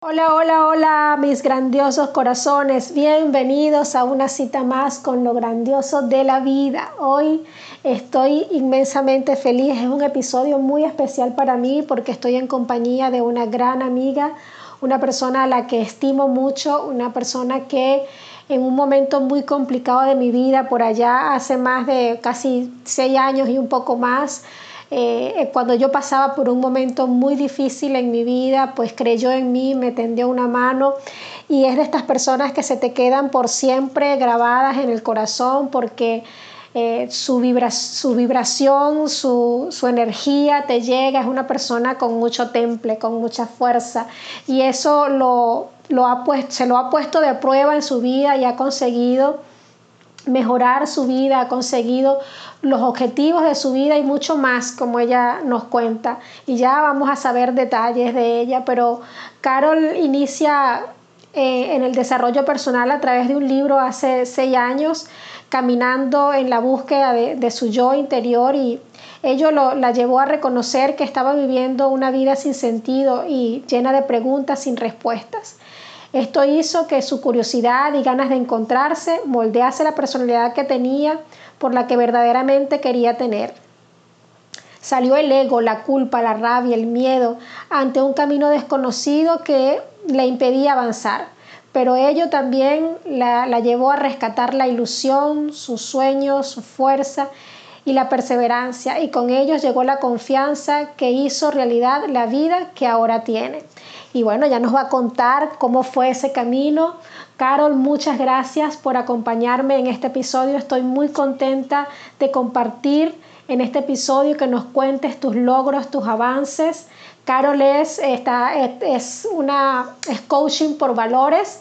Hola, hola, hola, mis grandiosos corazones. Bienvenidos a una cita más con lo grandioso de la vida. Hoy estoy inmensamente feliz. Es un episodio muy especial para mí porque estoy en compañía de una gran amiga, una persona a la que estimo mucho, una persona que en un momento muy complicado de mi vida, por allá hace más de casi seis años y un poco más, eh, cuando yo pasaba por un momento muy difícil en mi vida, pues creyó en mí, me tendió una mano. Y es de estas personas que se te quedan por siempre grabadas en el corazón porque eh, su, vibración, su, energía te llega, es una persona con mucho temple, con mucha fuerza. Y eso se lo ha puesto de prueba en su vida y ha conseguido mejorar su vida, ha conseguido los objetivos de su vida y mucho más, como ella nos cuenta. Y ya vamos a saber detalles de ella, pero Carol inicia eh, en el desarrollo personal a través de un libro hace seis años, caminando en la búsqueda de, su yo interior y ello la llevó a reconocer que estaba viviendo una vida sin sentido y llena de preguntas sin respuestas. Esto hizo que su curiosidad y ganas de encontrarse moldease la personalidad que tenía por la que verdaderamente quería tener. Salió el ego, la culpa, la rabia, el miedo ante un camino desconocido que le impedía avanzar, pero ello también la, la llevó a rescatar la ilusión, sus sueños, su fuerza y la perseverancia, y con ellos llegó la confianza que hizo realidad la vida que ahora tiene. Y bueno, ya nos va a contar cómo fue ese camino. Carol, muchas gracias por acompañarme en este episodio. Estoy muy contenta de compartir en este episodio que nos cuentes tus logros, tus avances. Carol es, es, una es coaching por valores,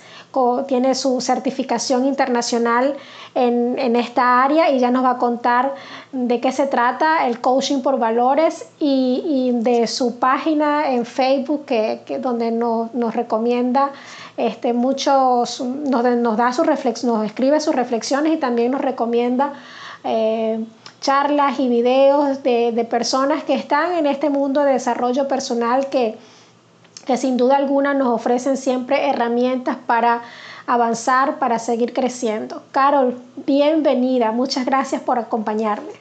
tiene su certificación internacional en, esta área y ya nos va a contar de qué se trata el coaching por valores y, de su página en Facebook que, donde nos, recomienda este, muchos, nos, nos da su nos escribe sus reflexiones y también nos recomienda eh, charlas y videos de, de, personas que están en este mundo de desarrollo personal que, que sin duda alguna nos ofrecen siempre herramientas para avanzar, para seguir creciendo. Carol, bienvenida. Muchas gracias por acompañarme.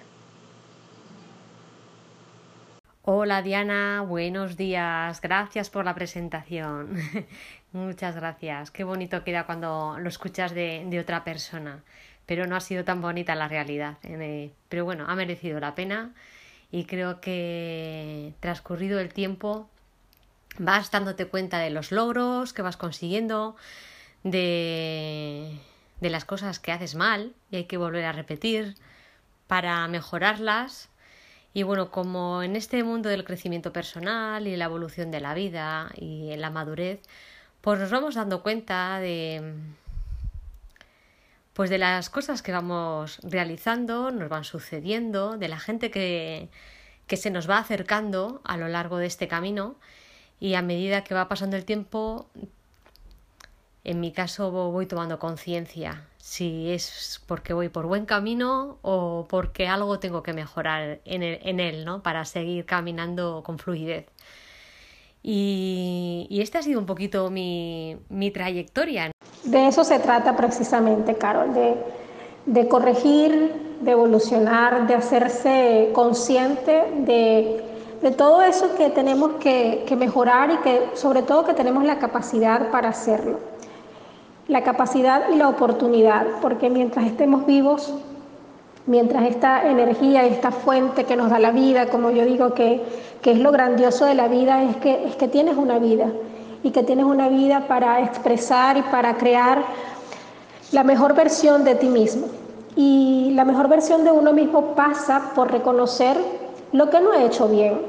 Hola Diana, buenos días. Gracias por la presentación. Muchas gracias. Qué bonito queda cuando lo escuchas de, otra persona. Pero no ha sido tan bonita la realidad. Eh, pero bueno, ha merecido la pena y creo que transcurrido el tiempo vas dándote cuenta de los logros que vas consiguiendo, de, las cosas que haces mal y hay que volver a repetir para mejorarlas. Y bueno, como en este mundo del crecimiento personal y la evolución de la vida y en la madurez, pues nos vamos dando cuenta de pues de las cosas que vamos realizando, nos van sucediendo, de la gente que, que se nos va acercando a lo largo de este camino y a medida que va pasando el tiempo en mi caso voy tomando conciencia si es porque voy por buen camino o porque algo tengo que mejorar en, él, ¿no? Para seguir caminando con fluidez. Y, esta ha sido un poquito mi, trayectoria. De eso se trata precisamente, Carol, de, corregir, de evolucionar, de hacerse consciente de, todo eso que tenemos que, que mejorar y que sobre todo que tenemos la capacidad para hacerlo la capacidad y la oportunidad, porque mientras estemos vivos, mientras esta energía, esta fuente que nos da la vida, como yo digo que, es lo grandioso de la vida, es que, es que tienes una vida y que tienes una vida para expresar y para crear la mejor versión de ti mismo. Y la mejor versión de uno mismo pasa por reconocer lo que no ha hecho bien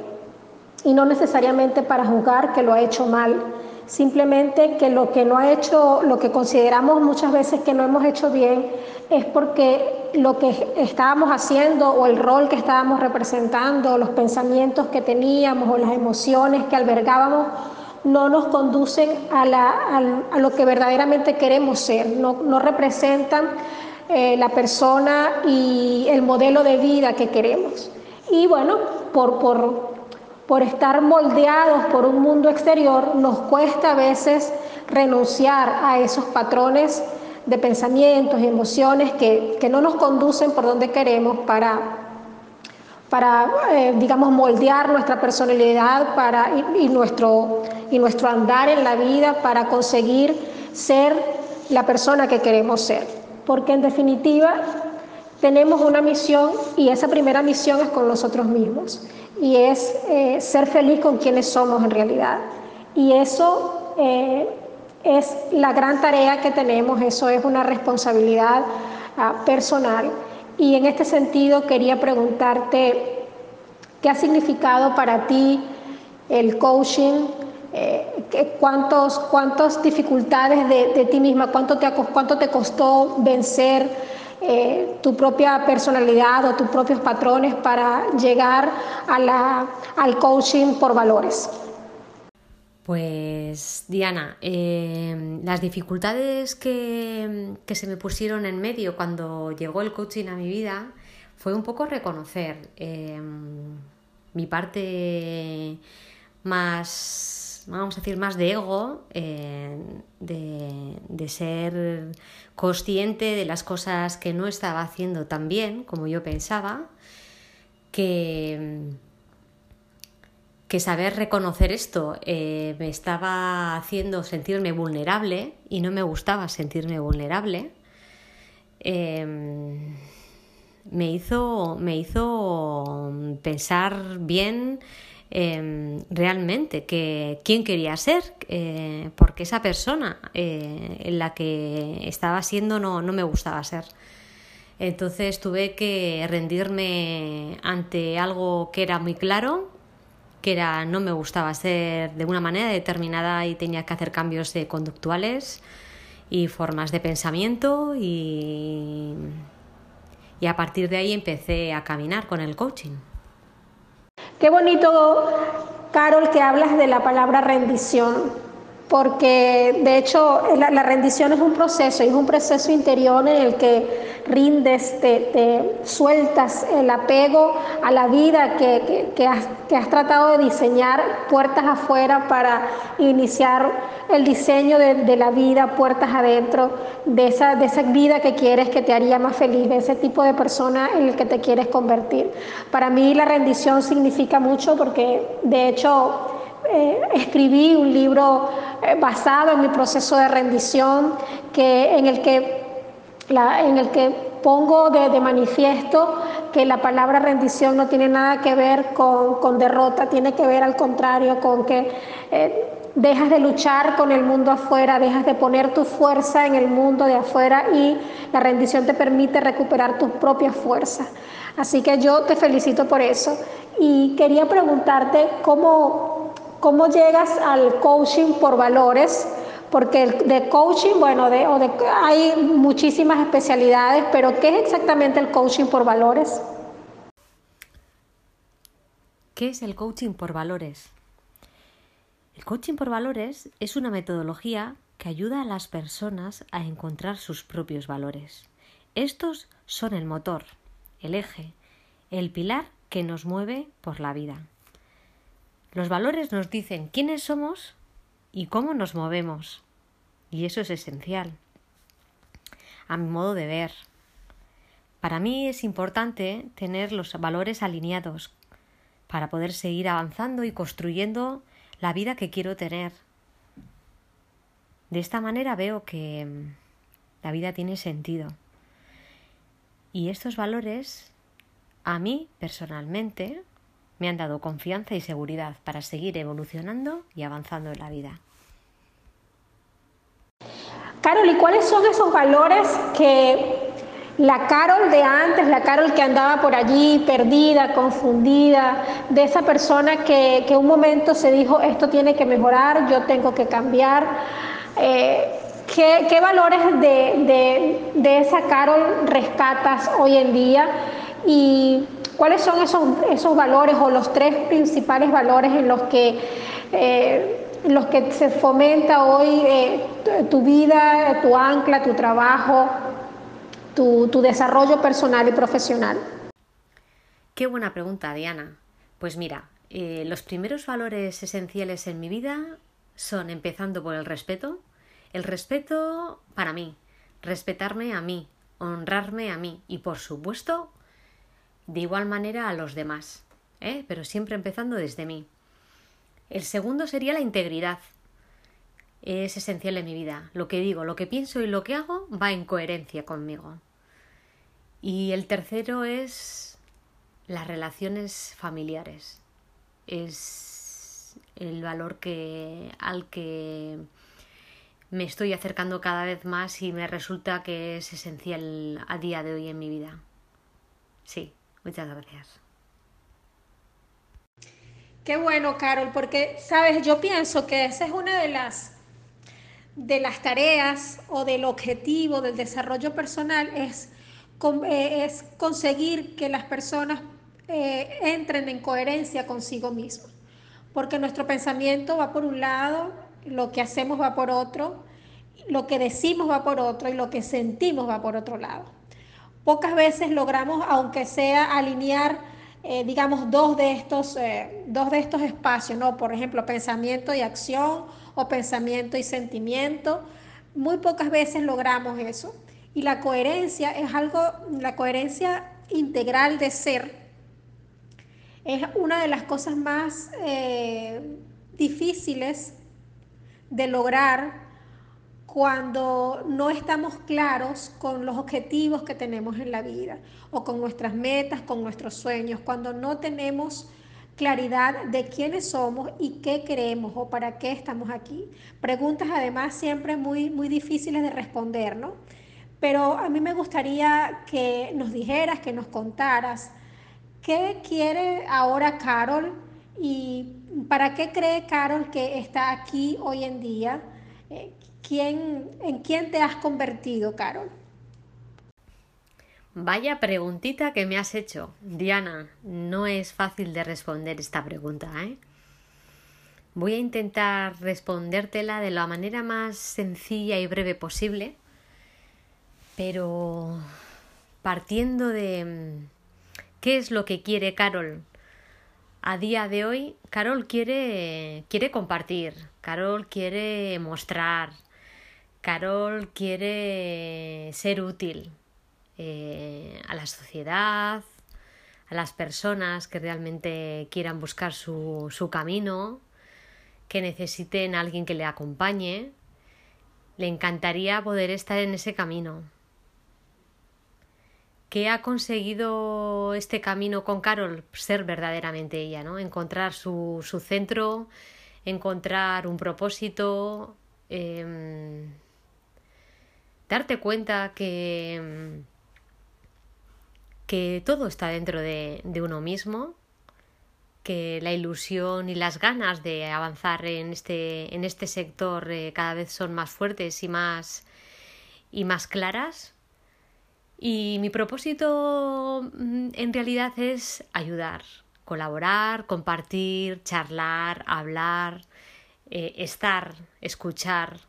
y no necesariamente para juzgar que lo ha hecho mal, Simplemente que lo que no ha hecho, lo que consideramos muchas veces que no hemos hecho bien, es porque lo que estábamos haciendo o el rol que estábamos representando, los pensamientos que teníamos o las emociones que albergábamos, no nos conducen a, lo que verdaderamente queremos ser, no, representan eh, la persona y el modelo de vida que queremos. Y bueno, por, por por estar moldeados por un mundo exterior, nos cuesta a veces renunciar a esos patrones de pensamientos y emociones que, no nos conducen por donde queremos para, para eh, digamos, moldear nuestra personalidad para, y, nuestro, y nuestro andar en la vida para conseguir ser la persona que queremos ser. Porque en definitiva tenemos una misión y esa primera misión es con nosotros mismos y es eh, ser feliz con quienes somos en realidad. Y eso eh, es la gran tarea que tenemos, eso es una responsabilidad ah, personal. Y en este sentido quería preguntarte, ¿qué ha significado para ti el coaching? Eh, ¿cuántos, ¿Cuántas dificultades de, ti misma, cuánto te, cuánto te costó vencer? Eh, tu propia personalidad o tus propios patrones para llegar a la, al coaching por valores? Pues Diana, em, las dificultades que, se me pusieron en medio cuando llegó el coaching a mi vida fue un poco reconocer em, mi parte más, vamos a decir, más de ego, eh, de, de, ser consciente de las cosas que no estaba haciendo tan bien como yo pensaba, que, que saber reconocer esto eh, me estaba haciendo sentirme vulnerable y no me gustaba sentirme vulnerable. Em, me, hizo, me hizo pensar bien Em, realmente que quién quería ser, eh, porque esa persona eh, en la que estaba siendo no, no me gustaba ser. Entonces tuve que rendirme ante algo que era muy claro, que era no me gustaba ser de una manera determinada y tenía que hacer cambios conductuales y formas de pensamiento y, y a partir de ahí empecé a caminar con el coaching. Qué bonito, Carol, que hablas de la palabra rendición, porque de hecho la, rendición es un proceso, es un proceso interior en el que rindes, te, sueltas el apego a la vida que, has, tratado de diseñar puertas afuera para iniciar el diseño de, la vida, puertas adentro, de esa, de esa vida que quieres que te haría más feliz, de ese tipo de persona en el que te quieres convertir. Para mí la rendición significa mucho porque de hecho eh, escribí un libro eh, basado en mi proceso de rendición que, en el que en el que pongo de, manifiesto que la palabra rendición no tiene nada que ver con, derrota, tiene que ver al contrario con que eh, dejas de luchar con el mundo afuera, dejas de poner tu fuerza en el mundo de afuera y la rendición te permite recuperar tus propias fuerzas. Así que yo te felicito por eso y quería preguntarte cómo, cómo llegas al coaching por valores porque de coaching, bueno, de, hay muchísimas especialidades, pero ¿qué es exactamente el coaching por valores? ¿Qué es el coaching por valores? El coaching por valores es una metodología que ayuda a las personas a encontrar sus propios valores. Estos son el motor, el eje, el pilar que nos mueve por la vida. Los valores nos dicen quiénes somos y cómo nos movemos. Y eso es esencial. A mi modo de ver. Para mí es importante tener los valores alineados para poder seguir avanzando y construyendo la vida que quiero tener. De esta manera veo que mm, la vida tiene sentido. Y estos valores, a mí personalmente, me han dado confianza y seguridad para seguir evolucionando y avanzando en la vida. Carol, ¿y cuáles son esos valores que la Carol de antes, la Carol que andaba por allí perdida, confundida, de esa persona que, que un momento se dijo, esto tiene que mejorar, yo tengo que cambiar? Eh, ¿qué, valores de, esa Carol rescatas hoy en día? ¿Y cuáles son esos, esos valores o los tres principales valores en los que... Eh, los que se fomenta hoy eh, tu vida, tu ancla, tu trabajo, tu, desarrollo personal y profesional? Qué buena pregunta, Diana. Pues mira, eh, los primeros valores esenciales en mi vida son empezando por el respeto. El respeto para mí, respetarme a mí, honrarme a mí y por supuesto de igual manera a los demás, ¿eh? pero siempre empezando desde mí. El segundo sería la integridad. Es esencial en mi vida. Lo que digo, lo que pienso y lo que hago va en coherencia conmigo. Y el tercero es las relaciones familiares. Es el valor que al que me estoy acercando cada vez más y me resulta que es esencial a día de hoy en mi vida. Sí, muchas gracias. Qué bueno, Carol, porque, sabes, yo pienso que esa es una de las, de las tareas o del objetivo del desarrollo personal, es, eh, es conseguir que las personas eh, entren en coherencia consigo mismos. Porque nuestro pensamiento va por un lado lo que hacemos va por otro, lo que decimos va por otro y lo que sentimos va por otro lado. Pocas veces logramos, aunque sea alinear, eh, digamos, dos de, estos, eh, dos de estos espacios, ¿no? Por ejemplo, pensamiento y acción o pensamiento y sentimiento. Muy pocas veces logramos eso. Y la coherencia es algo, la coherencia integral de ser es una de las cosas más eh, difíciles de lograr cuando no estamos claros con los objetivos que tenemos en la vida o con nuestras metas, con nuestros sueños, cuando no tenemos claridad de quiénes somos y qué queremos o para qué estamos aquí. Preguntas además siempre muy, muy difíciles de responder, ¿no? Pero a mí me gustaría que nos dijeras, que nos contaras, ¿qué quiere ahora Carol y ¿Para qué cree Carol que está aquí hoy en día? ¿En quién te has convertido, Carol? Vaya preguntita que me has hecho, Diana. No es fácil de responder esta pregunta, ¿eh? Voy a intentar respondértela de la manera más sencilla y breve posible, pero partiendo de mm, qué es lo que quiere Carol a día de hoy Carol quiere, quiere compartir, Carol quiere mostrar, Carol quiere ser útil eh, a la sociedad, a las personas que realmente quieran buscar su, camino, que necesiten a alguien que le acompañe. Le encantaría poder estar en ese camino ¿Qué ha conseguido este camino con Carol? Ser verdaderamente ella, ¿no? Encontrar su, su centro, encontrar un propósito, em, darte cuenta que, que todo está dentro de, uno mismo, que la ilusión y las ganas de avanzar en este, en este sector eh, cada vez son más fuertes y más, y más claras y mi propósito mm, en realidad es ayudar, colaborar, compartir, charlar, hablar, eh, estar, escuchar.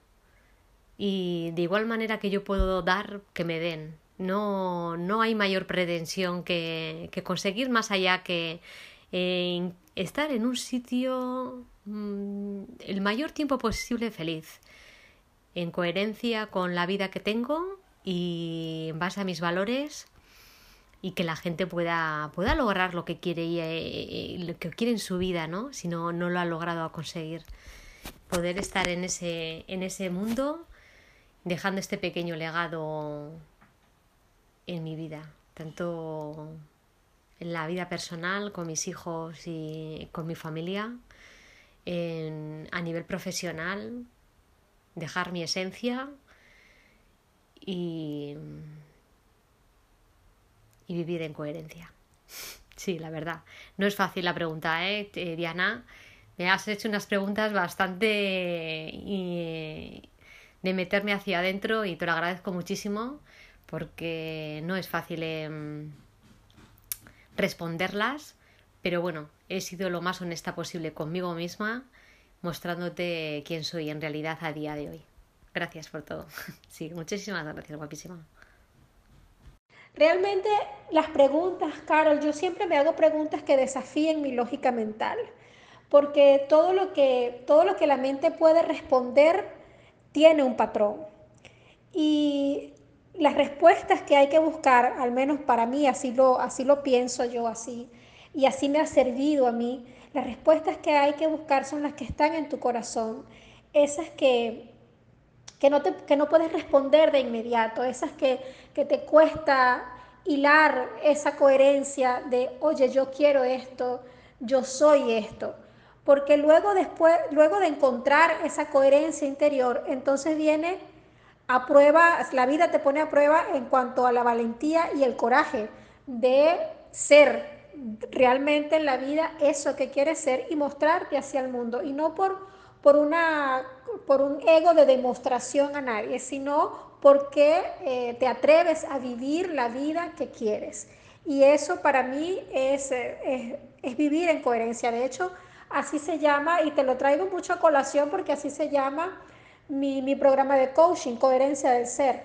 Y de igual manera que yo puedo dar, que me den. No, no hay mayor pretensión que, que conseguir más allá que eh, estar en un sitio mm, el mayor tiempo posible feliz, en coherencia con la vida que tengo y en base a mis valores y que la gente pueda, pueda lograr lo que quiere y, eh, lo que quiere en su vida, ¿no? Si no, no lo ha logrado conseguir. Poder estar en ese, en ese mundo dejando este pequeño legado en mi vida, tanto en la vida personal, con mis hijos y con mi familia, a nivel profesional, dejar mi esencia y, vivir en coherencia. Sí, la verdad. No es fácil la pregunta, ¿eh? eh Diana? Me has hecho unas preguntas bastante de meterme hacia adentro y te lo agradezco muchísimo porque no es fácil em, responderlas, pero bueno, he sido lo más honesta posible conmigo misma, mostrándote quién soy en realidad a día de hoy. Gracias por todo. Sí, muchísimas gracias, guapísima. Realmente las preguntas, Carol, yo siempre me hago preguntas que desafíen mi lógica mental, porque todo lo que, todo lo que la mente puede responder tiene un patrón. Y las respuestas que hay que buscar, al menos para mí, así lo, así lo pienso yo, así, y así me ha servido a mí, las respuestas que hay que buscar son las que están en tu corazón, esas que, que, no, te, que no puedes responder de inmediato, esas que, que te cuesta hilar esa coherencia de, oye, yo quiero esto, yo soy esto. Porque luego después, luego de encontrar esa coherencia interior, entonces viene a prueba, la vida te pone a prueba en cuanto a la valentía y el coraje de ser realmente en la vida eso que quieres ser y mostrarte hacia el mundo y no por, por, una, por un ego de demostración a nadie, sino porque eh, te atreves a vivir la vida que quieres. Y eso para mí es, eh, es, es vivir en coherencia. De hecho, así se llama, y te lo traigo mucho a colación porque así se llama mi, programa de coaching, Coherencia del Ser.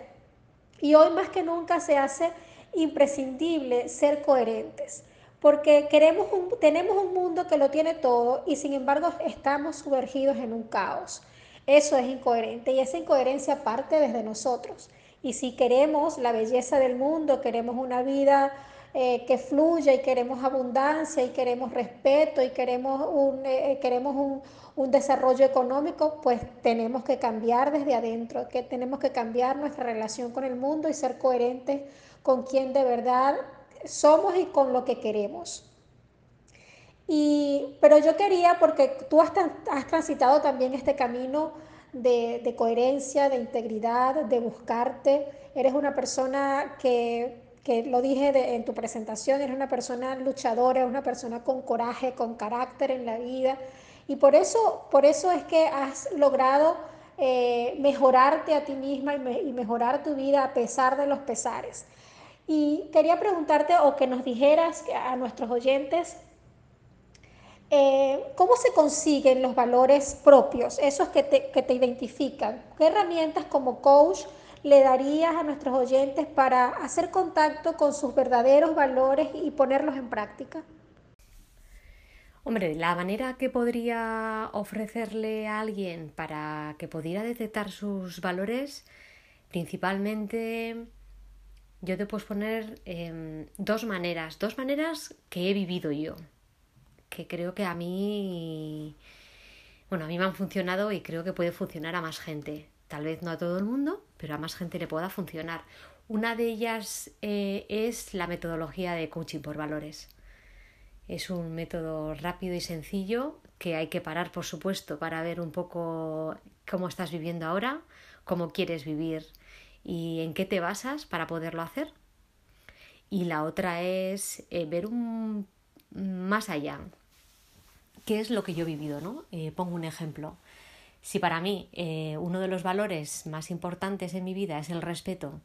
Y hoy más que nunca se hace imprescindible ser coherentes, porque queremos tenemos un mundo que lo tiene todo y sin embargo estamos sumergidos en un caos. Eso es incoherente y esa incoherencia parte desde nosotros. Y si queremos la belleza del mundo, queremos una vida eh, que fluya y queremos abundancia y queremos respeto y queremos un, eh, eh, queremos un, un desarrollo económico, pues tenemos que cambiar desde adentro, que tenemos que cambiar nuestra relación con el mundo y ser coherentes con quien de verdad somos y con lo que queremos. Y, pero yo quería, porque tú has, has transitado también este camino de, de, coherencia, de integridad, de buscarte, eres una persona que, que lo dije en tu presentación, eres una persona luchadora, una persona con coraje, con carácter en la vida, y por eso, por eso es que has logrado eh, mejorarte a ti misma y, mejorar tu vida a pesar de los pesares. Y quería preguntarte o que nos dijeras a nuestros oyentes, eh, ¿cómo se consiguen los valores propios, esos que te, que te identifican? ¿Qué herramientas como coach le darías a nuestros oyentes para hacer contacto con sus verdaderos valores y ponerlos en práctica? Hombre, la manera que podría ofrecerle a alguien para que pudiera detectar sus valores, principalmente yo te puedo poner em, dos maneras, dos maneras que he vivido yo, que creo que a mí, bueno, a mí me han funcionado y creo que puede funcionar a más gente. Tal vez no a todo el mundo, pero a más gente le pueda funcionar. Una de ellas eh, es la metodología de coaching por valores. Es un método rápido y sencillo que hay que parar, por supuesto, para ver un poco cómo estás viviendo ahora, cómo quieres vivir y en qué te basas para poderlo hacer. Y la otra es eh, ver un más allá. ¿Qué es lo que yo he vivido? ¿no? Eh, pongo un ejemplo. Si para mí eh, uno de los valores más importantes en mi vida es el respeto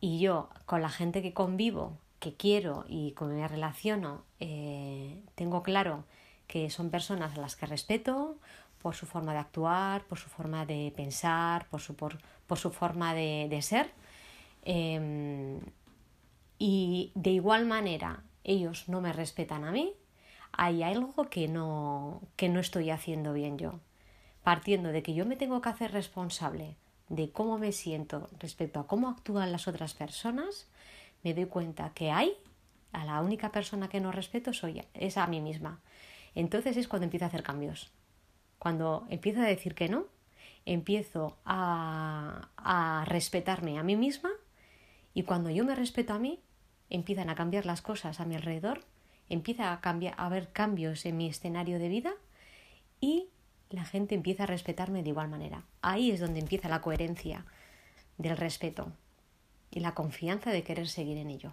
y yo con la gente que convivo que quiero y con me relaciono, eh, tengo claro que son personas a las que respeto por su forma de actuar, por su forma de pensar, por su, por, su forma de, ser. Em, y de igual manera ellos no me respetan a mí, hay algo que no, que no estoy haciendo bien yo. Partiendo de que yo me tengo que hacer responsable de cómo me siento respecto a cómo actúan las otras personas, me doy cuenta que hay, a la única persona que no respeto soy es a mí misma. Entonces es cuando empiezo a hacer cambios. Cuando empiezo a decir que no, empiezo a, a respetarme a mí misma y cuando yo me respeto a mí, empiezan a cambiar las cosas a mi alrededor, empieza a, cambiar, a haber cambios en mi escenario de vida y la gente empieza a respetarme de igual manera. Ahí es donde empieza la coherencia del respeto y la confianza de querer seguir en ello.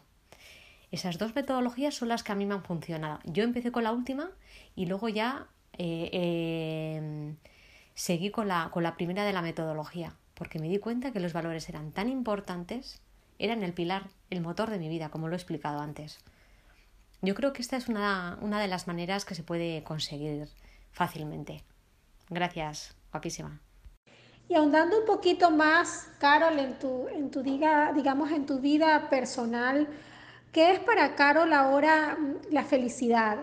Esas dos metodologías son las que a mí me han funcionado. Yo empecé con la última y luego ya eh, eh, seguí con la, con la primera de la metodología, porque me di cuenta que los valores eran tan importantes, eran el pilar, el motor de mi vida, como lo he explicado antes. Yo creo que esta es una, una de las maneras que se puede conseguir fácilmente. Gracias, guapísima. Y ahondando un poquito más, Carol, en tu, en tu diga, digamos, en tu vida personal, ¿qué es para Carol ahora mm, la felicidad?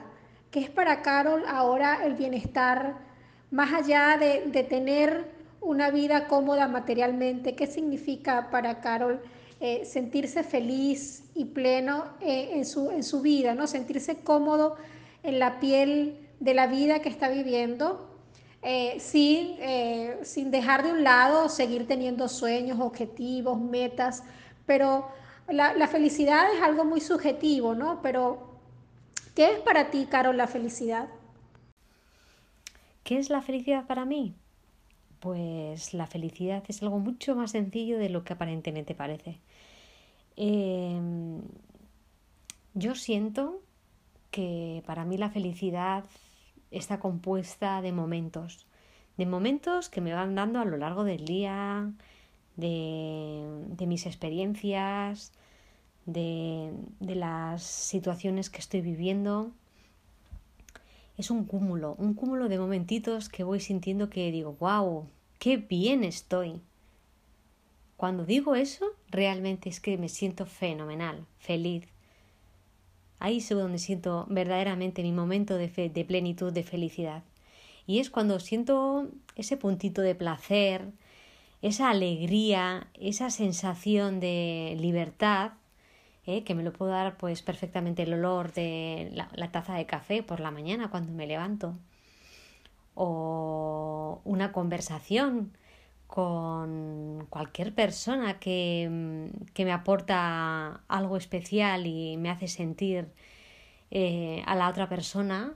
¿Qué es para Carol ahora el bienestar, más allá de, tener una vida cómoda materialmente? ¿Qué significa para Carol eh, sentirse feliz y pleno eh, en, su, en su vida, ¿no? sentirse cómodo en la piel de la vida que está viviendo? Eh, sin, sin dejar de un lado seguir teniendo sueños, objetivos, metas, pero la, la, felicidad es algo muy subjetivo, ¿no? Pero, ¿qué es para ti, Carol, la felicidad? ¿Qué es la felicidad para mí? Pues la felicidad es algo mucho más sencillo de lo que aparentemente parece. Em, yo siento que para mí la felicidad está compuesta de momentos, de momentos que me van dando a lo largo del día, de, mis experiencias, de, de las situaciones que estoy viviendo. Es un cúmulo, un cúmulo de momentitos que voy sintiendo que digo, wow, qué bien estoy. Cuando digo eso, realmente es que me siento fenomenal, feliz. Ahí es donde siento verdaderamente mi momento de, de plenitud, de felicidad. Y es cuando siento ese puntito de placer, esa alegría, esa sensación de libertad, ¿eh? que me lo puedo dar pues perfectamente el olor de la, taza de café por la mañana cuando me levanto. O una conversación con cualquier persona que, mm, que, me aporta algo especial y me hace sentir eh, a la otra persona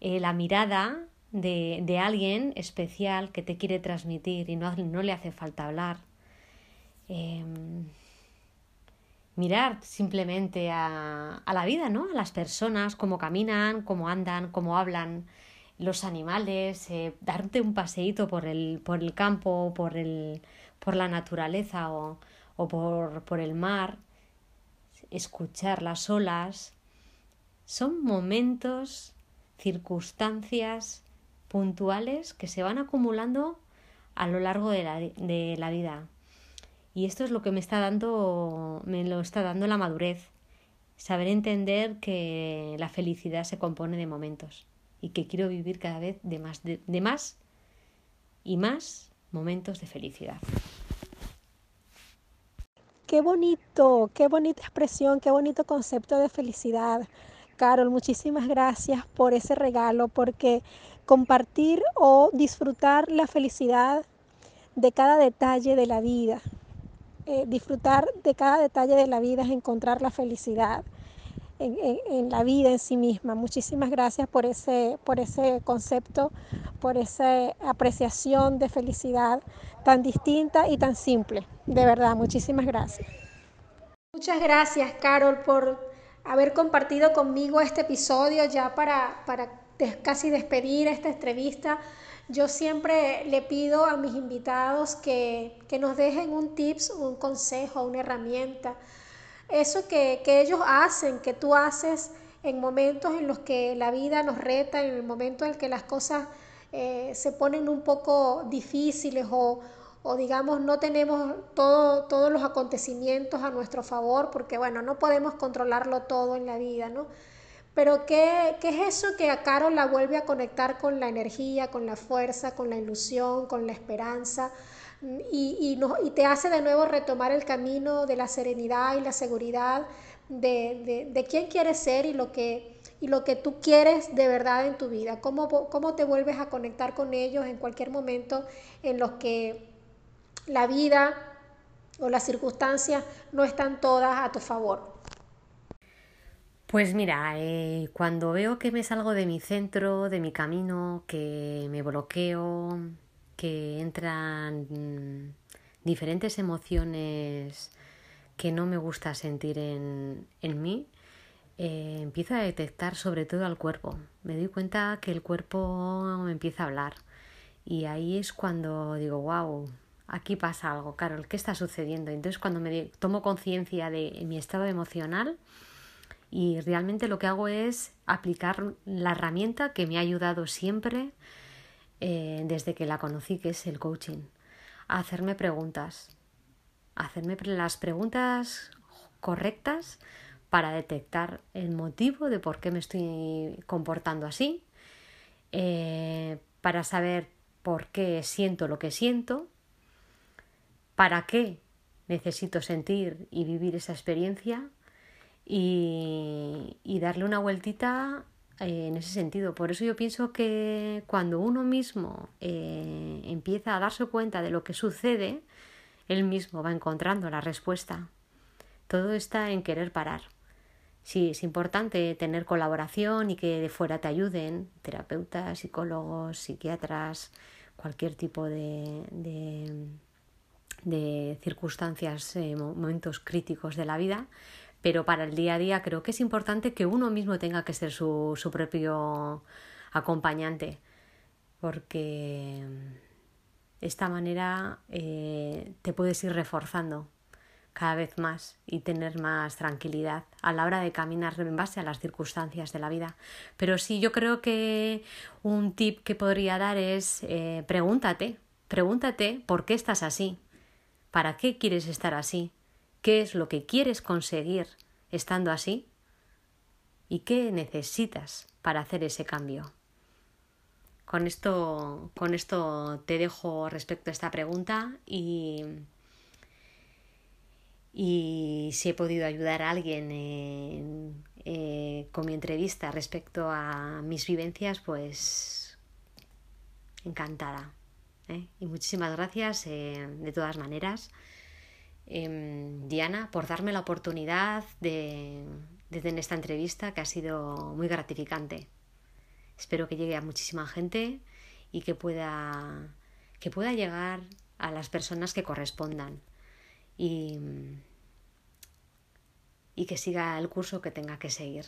eh, la mirada de, de, alguien especial que te quiere transmitir y no, no le hace falta hablar. Em, mirar simplemente a, a, la vida, ¿no? A las personas, cómo caminan, cómo andan, cómo hablan, los animales, eh, darte un paseíto por el, por el campo, por, el, por la naturaleza o, o por, por el mar, escuchar las olas, son momentos, circunstancias puntuales que se van acumulando a lo largo de la, de la vida. Y esto es lo que me está dando, me lo está dando la madurez. Saber entender que la felicidad se compone de momentos y que quiero vivir cada vez de más, de, más y más momentos de felicidad. Qué bonito, qué bonita expresión, qué bonito concepto de felicidad. Carol, muchísimas gracias por ese regalo, porque compartir o disfrutar la felicidad de cada detalle de la vida, eh, disfrutar de cada detalle de la vida es encontrar la felicidad en, la vida en sí misma. Muchísimas gracias por ese, por ese concepto, por esa apreciación de felicidad tan distinta y tan simple. De verdad, muchísimas gracias. Muchas gracias, Carol, por haber compartido conmigo este episodio ya para, para casi despedir esta entrevista. Yo siempre le pido a mis invitados que, que nos dejen un tips, un consejo, una herramienta eso que, ellos hacen, que tú haces en momentos en los que la vida nos reta, en el momento en que las cosas eh, se ponen un poco difíciles o, digamos no tenemos todo, todos los acontecimientos a nuestro favor, porque bueno, no podemos controlarlo todo en la vida, ¿no? Pero ¿qué, ¿qué, es eso que a Carol la vuelve a conectar con la energía, con la fuerza, con la ilusión, con la esperanza? Y, y, te hace de nuevo retomar el camino de la serenidad y la seguridad de, de, quién quieres ser y lo, que, y lo que tú quieres de verdad en tu vida, cómo, cómo te vuelves a conectar con ellos en cualquier momento en los que la vida o las circunstancias no están todas a tu favor. Pues mira, eh, cuando veo que me salgo de mi centro, de mi camino, que me bloqueo, que entran diferentes emociones que no me gusta sentir en, en mí, eh, empiezo a detectar sobre todo al cuerpo. Me doy cuenta que el cuerpo me empieza a hablar. Y ahí es cuando digo, wow, aquí pasa algo, Carol, ¿qué está sucediendo? Entonces cuando me tomo conciencia de mi estado emocional y realmente lo que hago es aplicar la herramienta que me ha ayudado siempre eh, desde que la conocí, que es el coaching. hacerme preguntas, hacerme las preguntas correctas para detectar el motivo de por qué me estoy comportando así, eh, para saber por qué siento lo que siento, para qué necesito sentir y vivir esa experiencia y, darle una vueltita en ese sentido. Por eso yo pienso que cuando uno mismo eh, empieza a darse cuenta de lo que sucede, él mismo va encontrando la respuesta. Todo está en querer parar. Sí, es importante tener colaboración y que de fuera te ayuden, terapeutas, psicólogos, psiquiatras, cualquier tipo de, de, circunstancias, eh, momentos críticos de la vida, pero para el día a día creo que es importante que uno mismo tenga que ser su, su propio acompañante, porque de esta manera eh, te puedes ir reforzando cada vez más y tener más tranquilidad a la hora de caminar en base a las circunstancias de la vida. Pero sí, yo creo que un tip que podría dar es eh, pregúntate, pregúntate por qué estás así, para qué quieres estar así, qué es lo que quieres conseguir estando así y qué necesitas para hacer ese cambio. Con esto, con esto te dejo respecto a esta pregunta y y si he podido ayudar a alguien eh, con mi entrevista respecto a mis vivencias, pues encantada. ¿eh? Y muchísimas gracias eh, de todas maneras, em, Diana, por darme la oportunidad de, de tener esta entrevista que ha sido muy gratificante. Espero que llegue a muchísima gente y que pueda, que pueda llegar a las personas que correspondan. Y, y que siga el curso que tenga que seguir,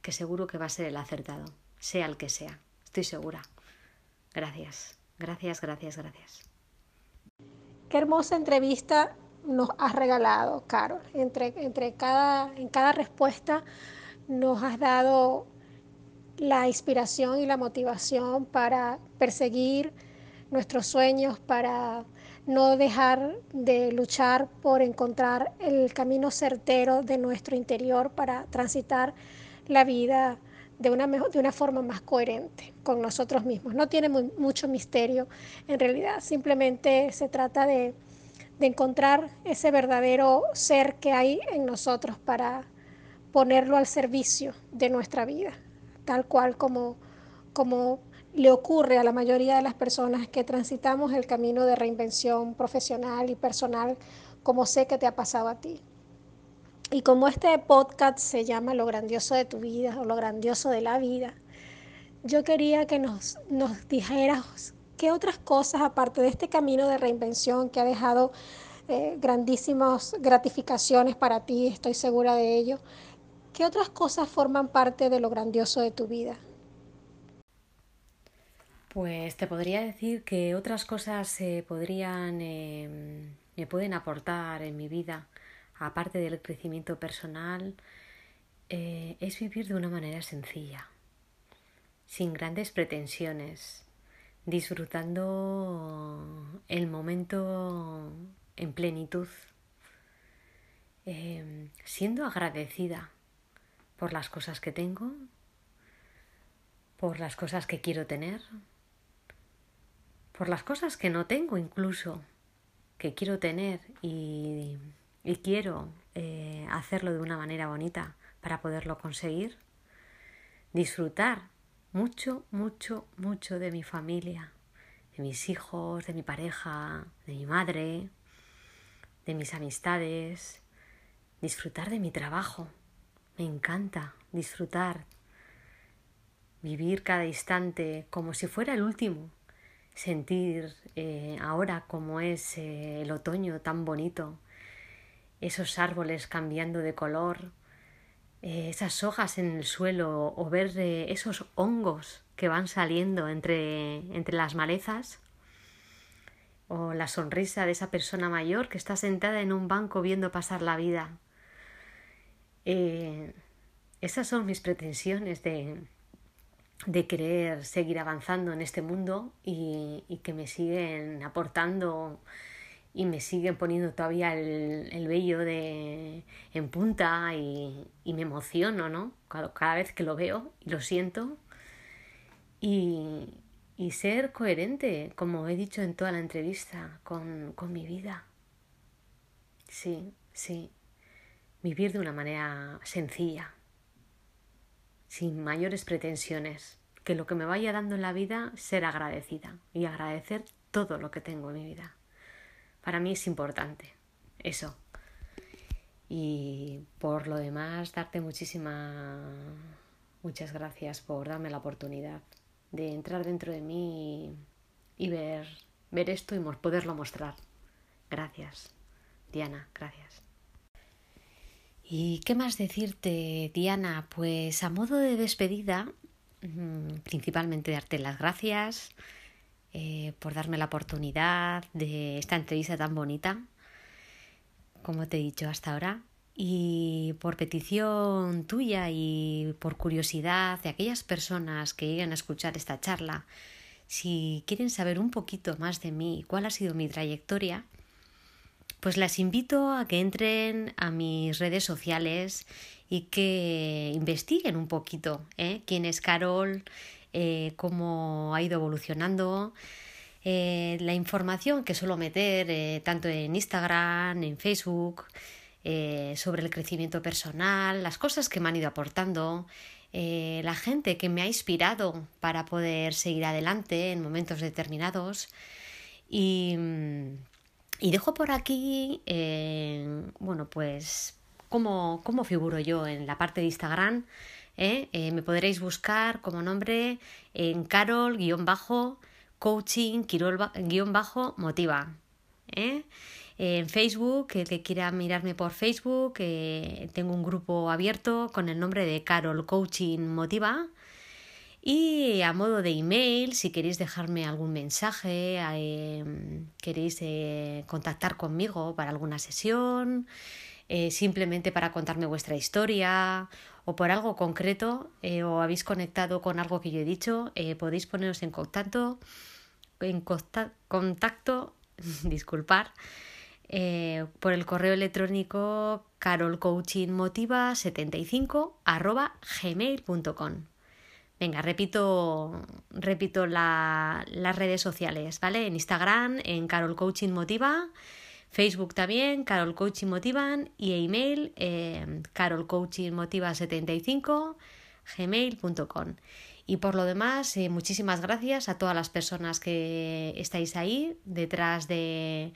que seguro que va a ser el acertado, sea el que sea, estoy segura. Gracias, gracias, gracias, gracias. Qué hermosa entrevista nos has regalado, Carol. Entre, entre cada, en cada respuesta nos has dado la inspiración y la motivación para perseguir nuestros sueños, para no dejar de luchar por encontrar el camino certero de nuestro interior para transitar la vida de una, de una forma más coherente con nosotros mismos. No tiene mucho misterio en realidad, simplemente se trata de, de encontrar ese verdadero ser que hay en nosotros para ponerlo al servicio de nuestra vida, tal cual como, como le ocurre a la mayoría de las personas que transitamos el camino de reinvención profesional y personal, como sé que te ha pasado a ti. Y como este podcast se llama Lo grandioso de tu vida o lo grandioso de la vida, yo quería que nos, nos dijeras qué otras cosas, aparte de este camino de reinvención que ha dejado eh, grandísimas gratificaciones para ti, estoy segura de ello, qué otras cosas forman parte de lo grandioso de tu vida. Pues te podría decir que otras cosas podrían, em, me pueden aportar en mi vida, aparte del crecimiento personal, eh, es vivir de una manera sencilla, sin grandes pretensiones, disfrutando el momento en plenitud, em, siendo agradecida por las cosas que tengo, por las cosas que quiero tener, por las cosas que no tengo incluso, que quiero tener y, quiero eh, hacerlo de una manera bonita para poderlo conseguir. Disfrutar mucho, mucho, mucho de mi familia, de mis hijos, de mi pareja, de mi madre, de mis amistades, disfrutar de mi trabajo. Me encanta disfrutar, vivir cada instante como si fuera el último, sentir eh, ahora como es eh, el otoño tan bonito, esos árboles cambiando de color, eh, esas hojas en el suelo o ver esos hongos que van saliendo entre, entre las malezas o la sonrisa de esa persona mayor que está sentada en un banco viendo pasar la vida. esas son mis pretensiones de, de querer seguir avanzando en este mundo y, que me siguen aportando y me siguen poniendo todavía el, el vello de, en punta y, y, me emociono, ¿no? Cada, cada, vez que lo veo y lo siento. Y, y, ser coherente, como he dicho en toda la entrevista, con, con mi vida. Sí, sí. Vivir de una manera sencilla, sin mayores pretensiones. Que lo que me vaya dando en la vida, ser agradecida y agradecer todo lo que tengo en mi vida. Para mí es importante eso. Y por lo demás, darte muchísimas, muchas gracias por darme la oportunidad de entrar dentro de mí y, ver, ver esto y poderlo mostrar. Gracias, Diana, gracias. ¿Y qué más decirte, Diana? Pues a modo de despedida, mm, principalmente darte las gracias eh, por darme la oportunidad de esta entrevista tan bonita, como te he dicho hasta ahora, y por petición tuya y por curiosidad de aquellas personas que lleguen a escuchar esta charla, si quieren saber un poquito más de mí y cuál ha sido mi trayectoria, pues las invito a que entren a mis redes sociales y que investiguen un poquito ¿eh? quién es Carol, eh, cómo ha ido evolucionando, eh, la información que suelo meter eh, tanto en Instagram, en Facebook, sobre el crecimiento personal, las cosas que me han ido aportando, la gente que me ha inspirado para poder seguir adelante en momentos determinados. Y, y dejo por aquí, bueno, pues, cómo, cómo figuro yo en la parte de Instagram. ¿Eh? Eh, me podréis buscar como nombre en carol-coaching-motiva. ¿eh? En Facebook, el que quiera mirarme por Facebook, tengo un grupo abierto con el nombre de Carol Coaching Motiva. Y a modo de email, si queréis dejarme algún mensaje, queréis contactar conmigo para alguna sesión, simplemente para contarme vuestra historia o por algo concreto eh, o habéis conectado con algo que yo he dicho, eh, podéis poneros en contacto, en contacto, disculpar, eh, por el correo electrónico carolcoachingmotiva75 arroba gmail.com. Venga, repito, repito la, las redes sociales, ¿vale? En Instagram, en Carol Motiva, Facebook también, Carol Coaching Motivan y email eh, carolcoachingmotiva75 gmail.com. Y por lo demás, eh, muchísimas gracias a todas las personas que estáis ahí detrás de,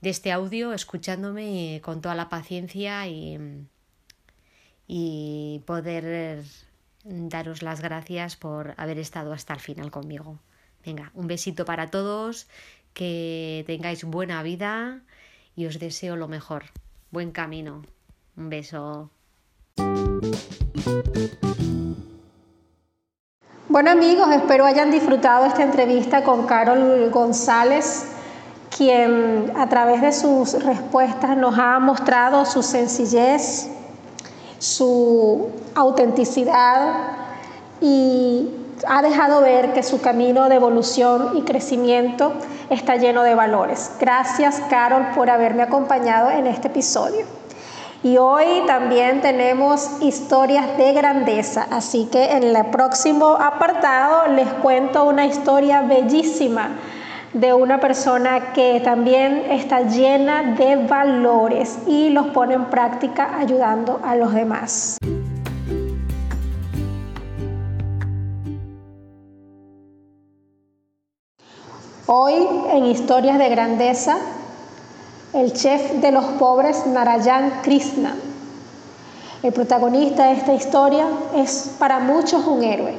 de este audio, escuchándome con toda la paciencia y, y poder daros las gracias por haber estado hasta el final conmigo. Venga, un besito para todos, que tengáis buena vida y os deseo lo mejor. Buen camino. Un beso. Bueno amigos, espero hayan disfrutado esta entrevista con Carol González, quien a través de sus respuestas nos ha mostrado su sencillez, su autenticidad y ha dejado ver que su camino de evolución y crecimiento está lleno de valores. Gracias, Carol, por haberme acompañado en este episodio. Y hoy también tenemos historias de grandeza, así que en el próximo apartado les cuento una historia bellísima de una persona que también está llena de valores y los pone en práctica ayudando a los demás. Hoy en Historias de Grandeza, el chef de los pobres Narayan Krishna. El protagonista de esta historia es para muchos un héroe,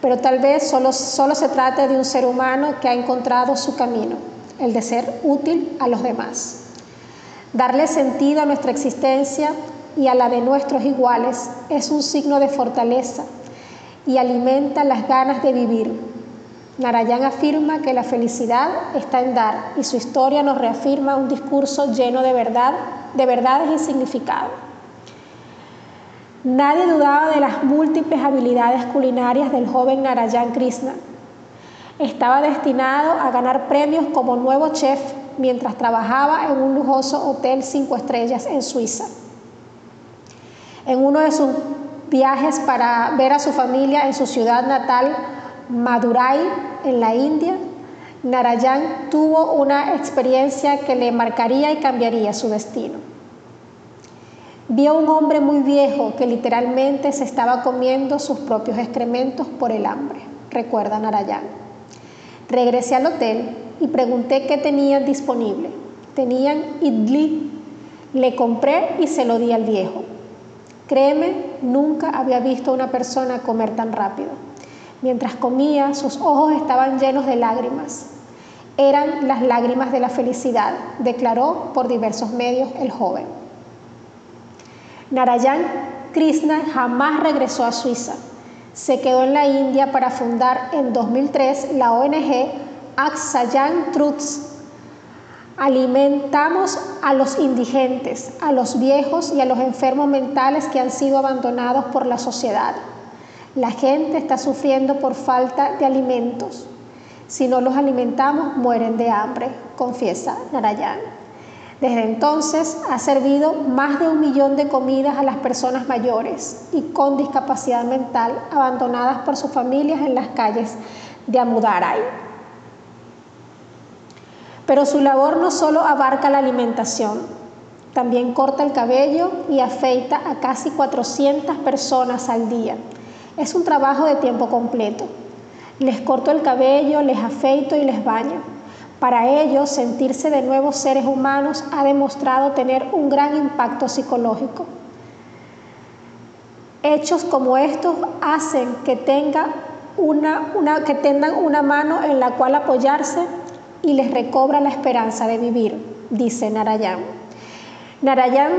pero tal vez solo, solo se trate de un ser humano que ha encontrado su camino, el de ser útil a los demás. Darle sentido a nuestra existencia y a la de nuestros iguales es un signo de fortaleza y alimenta las ganas de vivir Narayan afirma que la felicidad está en dar y su historia nos reafirma un discurso lleno de verdad, de verdades y significado. Nadie dudaba de las múltiples habilidades culinarias del joven Narayan Krishna. Estaba destinado a ganar premios como nuevo chef mientras trabajaba en un lujoso hotel cinco estrellas en Suiza. En uno de sus viajes para ver a su familia en su ciudad natal, Madurai, en la India, Narayan tuvo una experiencia que le marcaría y cambiaría su destino. Vio un hombre muy viejo que literalmente se estaba comiendo sus propios excrementos por el hambre, recuerda Narayan. Regresé al hotel y pregunté qué tenían disponible. Tenían idli, le compré y se lo di al viejo. Créeme, nunca había visto a una persona comer tan rápido. Mientras comía, sus ojos estaban llenos de lágrimas. Eran las lágrimas de la felicidad, declaró por diversos medios el joven. Narayan Krishna jamás regresó a Suiza. Se quedó en la India para fundar en 2003 la ONG Aksayan Truths. Alimentamos a los indigentes, a los viejos y a los enfermos mentales que han sido abandonados por la sociedad. La gente está sufriendo por falta de alimentos. Si no los alimentamos, mueren de hambre, confiesa Narayan. Desde entonces ha servido más de un millón de comidas a las personas mayores y con discapacidad mental abandonadas por sus familias en las calles de Amudaray. Pero su labor no solo abarca la alimentación, también corta el cabello y afeita a casi 400 personas al día. Es un trabajo de tiempo completo. Les corto el cabello, les afeito y les baño. Para ellos, sentirse de nuevo seres humanos ha demostrado tener un gran impacto psicológico. Hechos como estos hacen que, una, que tengan una mano en la cual apoyarse y les recobra la esperanza de vivir, dice Narayan. Narayan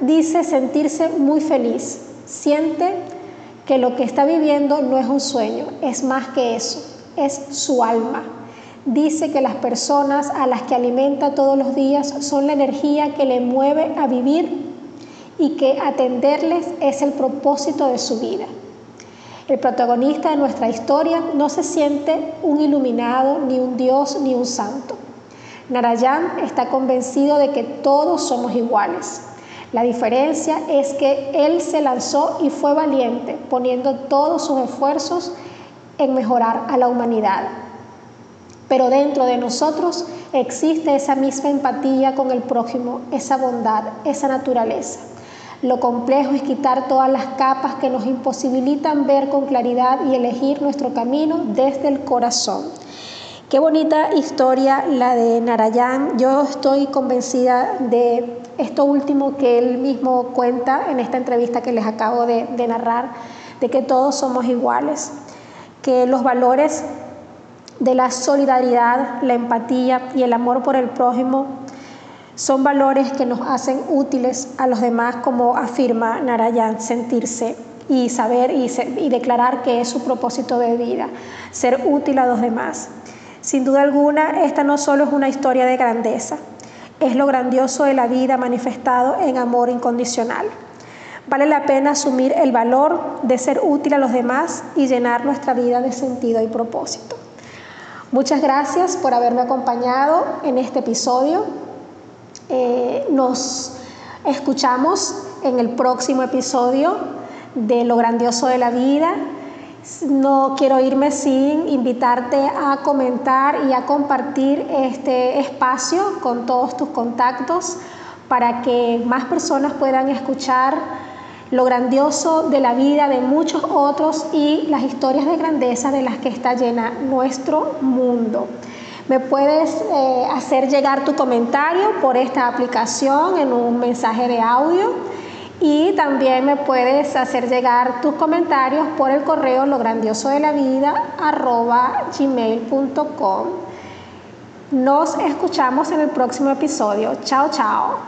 dice sentirse muy feliz, siente que lo que está viviendo no es un sueño, es más que eso, es su alma, dice que las personas a las que alimenta todos los días son la energía que le mueve a vivir y que atenderles es el propósito de su vida. El protagonista de nuestra historia no se siente un iluminado, ni un dios, ni un santo. Narayan está convencido de que todos somos iguales. La diferencia es que él se lanzó y fue valiente, poniendo todos sus esfuerzos en mejorar a la humanidad. Pero dentro de nosotros existe esa misma empatía con el prójimo, esa bondad, esa naturaleza. Lo complejo es quitar todas las capas que nos imposibilitan ver con claridad y elegir nuestro camino desde el corazón. Qué bonita historia la de Narayan. Yo estoy convencida de esto último que él mismo cuenta en esta entrevista que les acabo de, narrar, de que todos somos iguales, que los valores de la solidaridad, la empatía y el amor por el prójimo son valores que nos hacen útiles a los demás, como afirma Narayan, sentirse y saber y, declarar que es su propósito de vida, ser útil a los demás. Sin duda alguna, esta no solo es una historia de grandeza, es lo grandioso de la vida manifestado en amor incondicional. Vale la pena asumir el valor de ser útil a los demás y llenar nuestra vida de sentido y propósito. Muchas gracias por haberme acompañado en este episodio. Eh, nos escuchamos en el próximo episodio de Lo grandioso de la vida. No quiero irme sin invitarte a comentar y a compartir este espacio con todos tus contactos para que más personas puedan escuchar lo grandioso de la vida de muchos otros y las historias de grandeza de las que está llena nuestro mundo. Me puedes eh, hacer llegar tu comentario por esta aplicación en un mensaje de audio y también me puedes hacer llegar tus comentarios por el correo lo grandioso de la vida gmail.com. Nos escuchamos en el próximo episodio. Chao, chao.